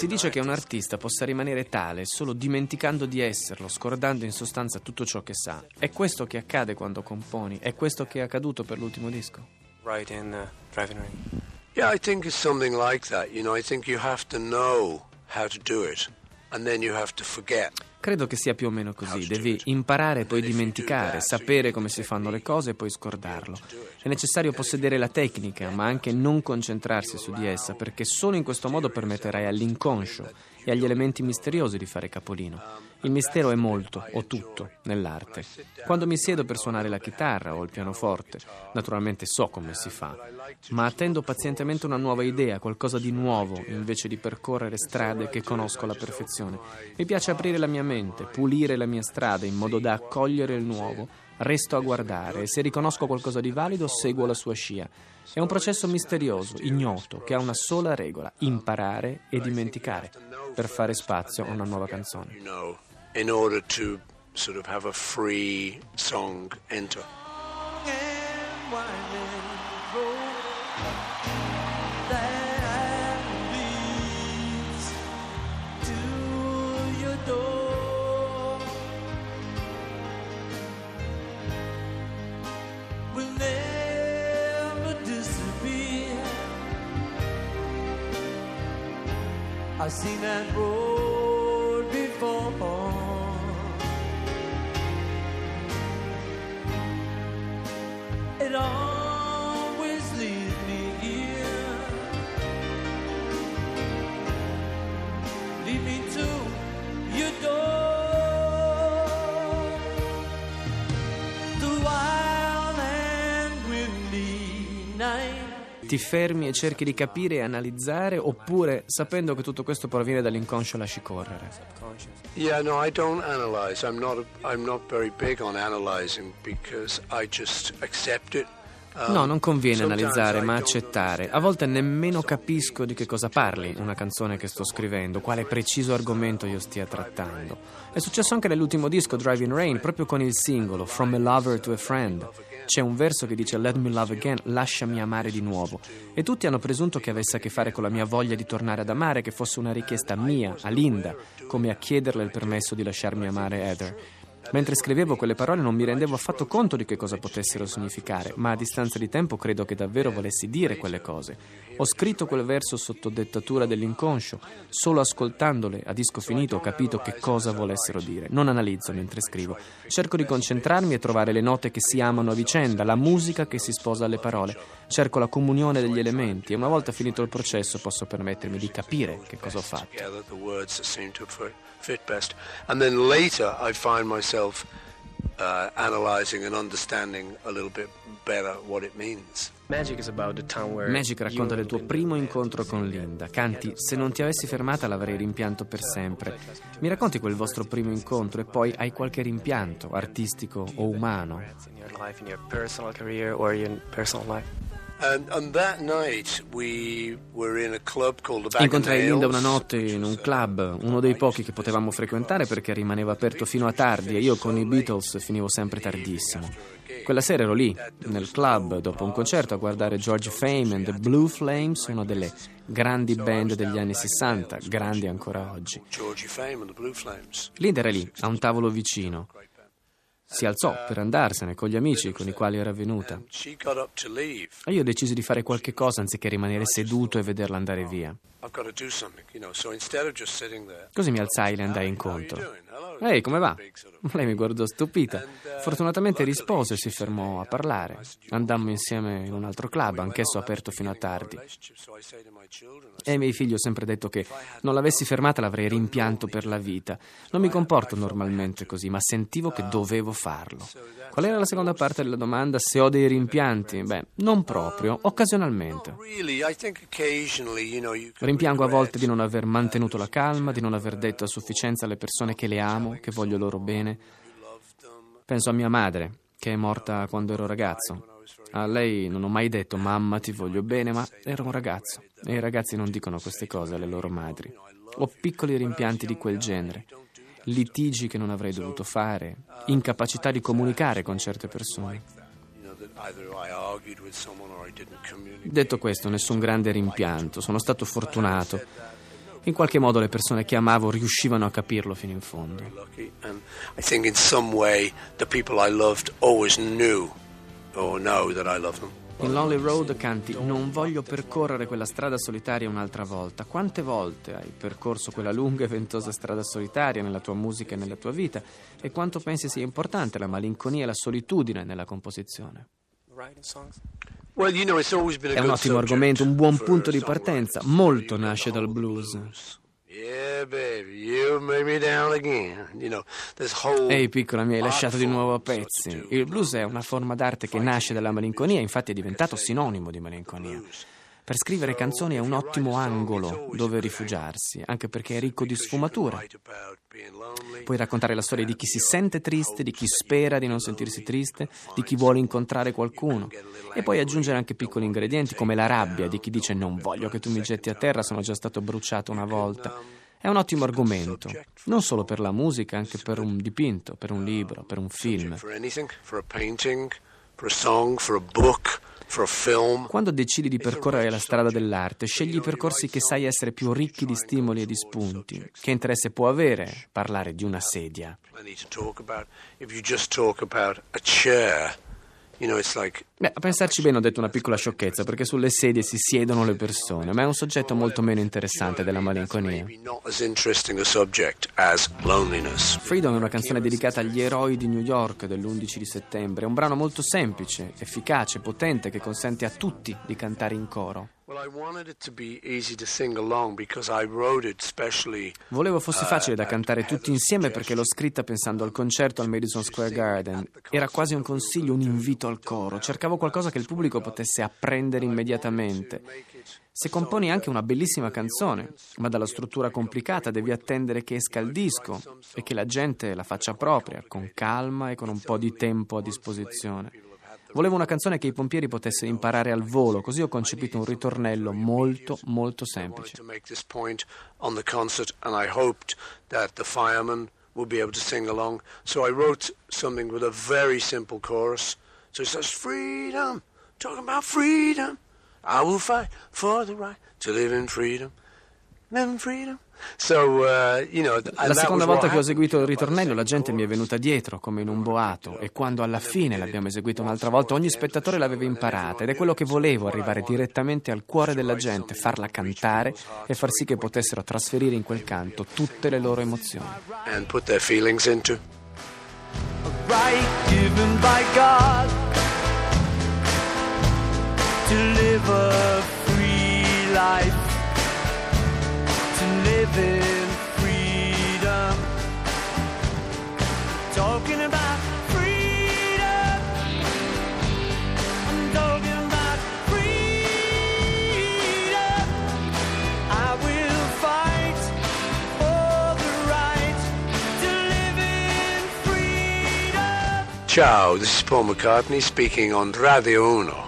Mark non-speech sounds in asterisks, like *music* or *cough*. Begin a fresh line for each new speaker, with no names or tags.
Si dice che un artista possa rimanere tale solo dimenticando di esserlo, scordando in sostanza tutto ciò che sa. È questo che accade quando componi, è questo che è accaduto per l'ultimo disco.
Right in uh, Driving Rain.
Yeah, I think it's something like that. You know, I think you have to know how to do it, and then you have to forget.
Credo che sia più o meno così. Devi imparare e poi dimenticare, sapere come si fanno le cose e poi scordarlo. È necessario possedere la tecnica, ma anche non concentrarsi su di essa, perché solo in questo modo permetterai all'inconscio e agli elementi misteriosi di fare capolino. Il mistero è molto, o tutto, nell'arte. Quando mi siedo per suonare la chitarra o il pianoforte, naturalmente so come si fa, ma attendo pazientemente una nuova idea, qualcosa di nuovo, invece di percorrere strade che conosco alla perfezione. Mi piace aprire la mia mente, pulire la mia strada in modo da accogliere il nuovo. Resto a guardare e se riconosco qualcosa di valido seguo la sua scia. È un processo misterioso, ignoto, che ha una sola regola, imparare e dimenticare, per fare spazio a una nuova canzone.
in order to sort of have a free song enter.
I've seen that road before. It always
Ti fermi e cerchi di capire e analizzare, oppure sapendo che tutto questo proviene dall'inconscio lasci correre.
Yeah, no, I don't analyze. I'm not. I'm not very big on analyzing because I just accept it. Um,
No, non conviene analizzare, ma accettare. A volte nemmeno capisco di che cosa parli una canzone che sto scrivendo, quale preciso argomento io stia trattando. È successo anche nell'ultimo disco Driving Rain, proprio con il singolo From a Lover to a Friend. C'è un verso che dice Let me love again, lasciami amare di nuovo. E tutti hanno presunto che avesse a che fare con la mia voglia di tornare ad amare, che fosse una richiesta mia, a Linda, come a chiederle il permesso di lasciarmi amare Heather. Mentre scrivevo quelle parole non mi rendevo affatto conto di che cosa potessero significare, ma a distanza di tempo credo che davvero volessi dire quelle cose. Ho scritto quel verso sotto dettatura dell'inconscio, solo ascoltandole a disco finito ho capito che cosa volessero dire. Non analizzo mentre scrivo, cerco di concentrarmi e trovare le note che si amano a vicenda, la musica che si sposa alle parole, cerco la comunione degli elementi e una volta finito il processo posso permettermi di capire che cosa ho fatto.
Fit, best. And then later, I find myself uh, analyzing and understanding a little bit better what it means.
Magic is about the time where
Magic racconta del tuo primo incontro con Linda. Canti, se non ti avessi fermata l'avrei rimpianto per sempre. Mi racconti quel vostro primo incontro e poi hai qualche rimpianto, artistico o umano? Incontrai Linda una notte in un club, uno dei pochi che potevamo frequentare perché rimaneva aperto fino a tardi e io con i Beatles finivo sempre tardissimo. Quella sera ero lì, nel club, dopo un concerto a guardare George Fame and the Blue Flames, una delle grandi band degli anni 60, grandi ancora oggi. Linda era lì, a un tavolo vicino. Si alzò per andarsene con gli amici con i quali era venuta. E io decisi di fare qualche cosa anziché rimanere seduto e vederla andare via. Così mi alzai e le andai incontro. Ehi, come va? *laughs* Lei mi guardò stupita. Fortunatamente rispose e si fermò a parlare. Andammo insieme in un altro club, anch'esso aperto fino a tardi. E ai miei figli ho sempre detto che non l'avessi fermata l'avrei rimpianto per la vita. Non mi comporto normalmente così, ma sentivo che dovevo farlo. Qual era la seconda parte della domanda? Se ho dei rimpianti? Beh, non proprio, occasionalmente. Rimpiango a volte di non aver mantenuto la calma, di non aver detto a sufficienza alle persone che le amo, che voglio loro bene. Penso a mia madre, che è morta quando ero ragazzo. A lei non ho mai detto mamma ti voglio bene, ma ero un ragazzo e i ragazzi non dicono queste cose alle loro madri. Ho piccoli rimpianti di quel genere, litigi che non avrei dovuto fare, incapacità di comunicare con certe persone. Detto questo, nessun grande rimpianto, sono stato fortunato. In qualche modo le persone che amavo riuscivano a capirlo fino in fondo.
I think in some way the people I loved always knew or know that I loved them.
In Lonely Road canti Non voglio percorrere quella strada solitaria un'altra volta. Quante volte hai percorso quella lunga e ventosa strada solitaria nella tua musica e nella tua vita? E quanto pensi sia importante la malinconia e la solitudine nella composizione? È un ottimo argomento, un buon punto di partenza. Molto nasce dal blues.
Yeah, baby, you made me down again. You know, this whole
Ehi piccola, mi hai lasciato di nuovo a pezzi. Il blues è una forma d'arte che nasce dalla malinconia, infatti è diventato sinonimo di malinconia. Per scrivere canzoni è un ottimo angolo dove rifugiarsi, anche perché è ricco di sfumature. Puoi raccontare la storia di chi si sente triste, di chi spera di non sentirsi triste, di chi vuole incontrare qualcuno. E puoi aggiungere anche piccoli ingredienti come la rabbia di chi dice non voglio che tu mi getti a terra, sono già stato bruciato una volta. È un ottimo argomento, non solo per la musica, anche per un dipinto, per un libro, per un film.
For anything, for a painting, for a song, for a book.
Quando decidi di percorrere la strada dell'arte, scegli i percorsi che sai essere più ricchi di stimoli e di spunti. Che interesse può avere parlare di una sedia?
Plenty to talk about. If you just talk about a chair, you know, it's like
Beh, a pensarci bene ho detto una piccola sciocchezza, perché sulle sedie si siedono le persone, ma è un soggetto molto meno interessante della malinconia. Freedom è una canzone dedicata agli eroi di New York dell'11 di settembre. È un brano molto semplice, efficace, potente, che consente a tutti di cantare in coro. Volevo fosse facile da cantare tutti insieme perché l'ho scritta pensando al concerto al Madison Square Garden. Era quasi un consiglio, un invito al coro. Cercavo qualcosa che il pubblico potesse apprendere immediatamente. Se componi anche una bellissima canzone, ma dalla struttura complicata devi attendere che esca il disco e che la gente la faccia propria, con calma e con un po' di tempo a disposizione. Volevo una canzone che i pompieri potessero imparare al volo, così ho concepito un ritornello molto, molto semplice.
would be able to sing along. So I wrote something with a very simple chorus. So it says, "Freedom, talking about freedom. I will fight for the right to live in freedom, live in freedom." So uh, you know,
La seconda volta che ho eseguito il ritornello la gente mi è venuta dietro come in un boato e quando alla fine l'abbiamo eseguito un'altra volta ogni spettatore l'aveva imparata ed è quello che volevo, arrivare direttamente al cuore della gente, farla cantare e far sì che potessero trasferire in quel canto tutte le loro emozioni.
and put their feelings into.
Right given by God to live a free life, to live in freedom. Talking about
Ciao, this is Paul McCartney speaking on Radio Uno.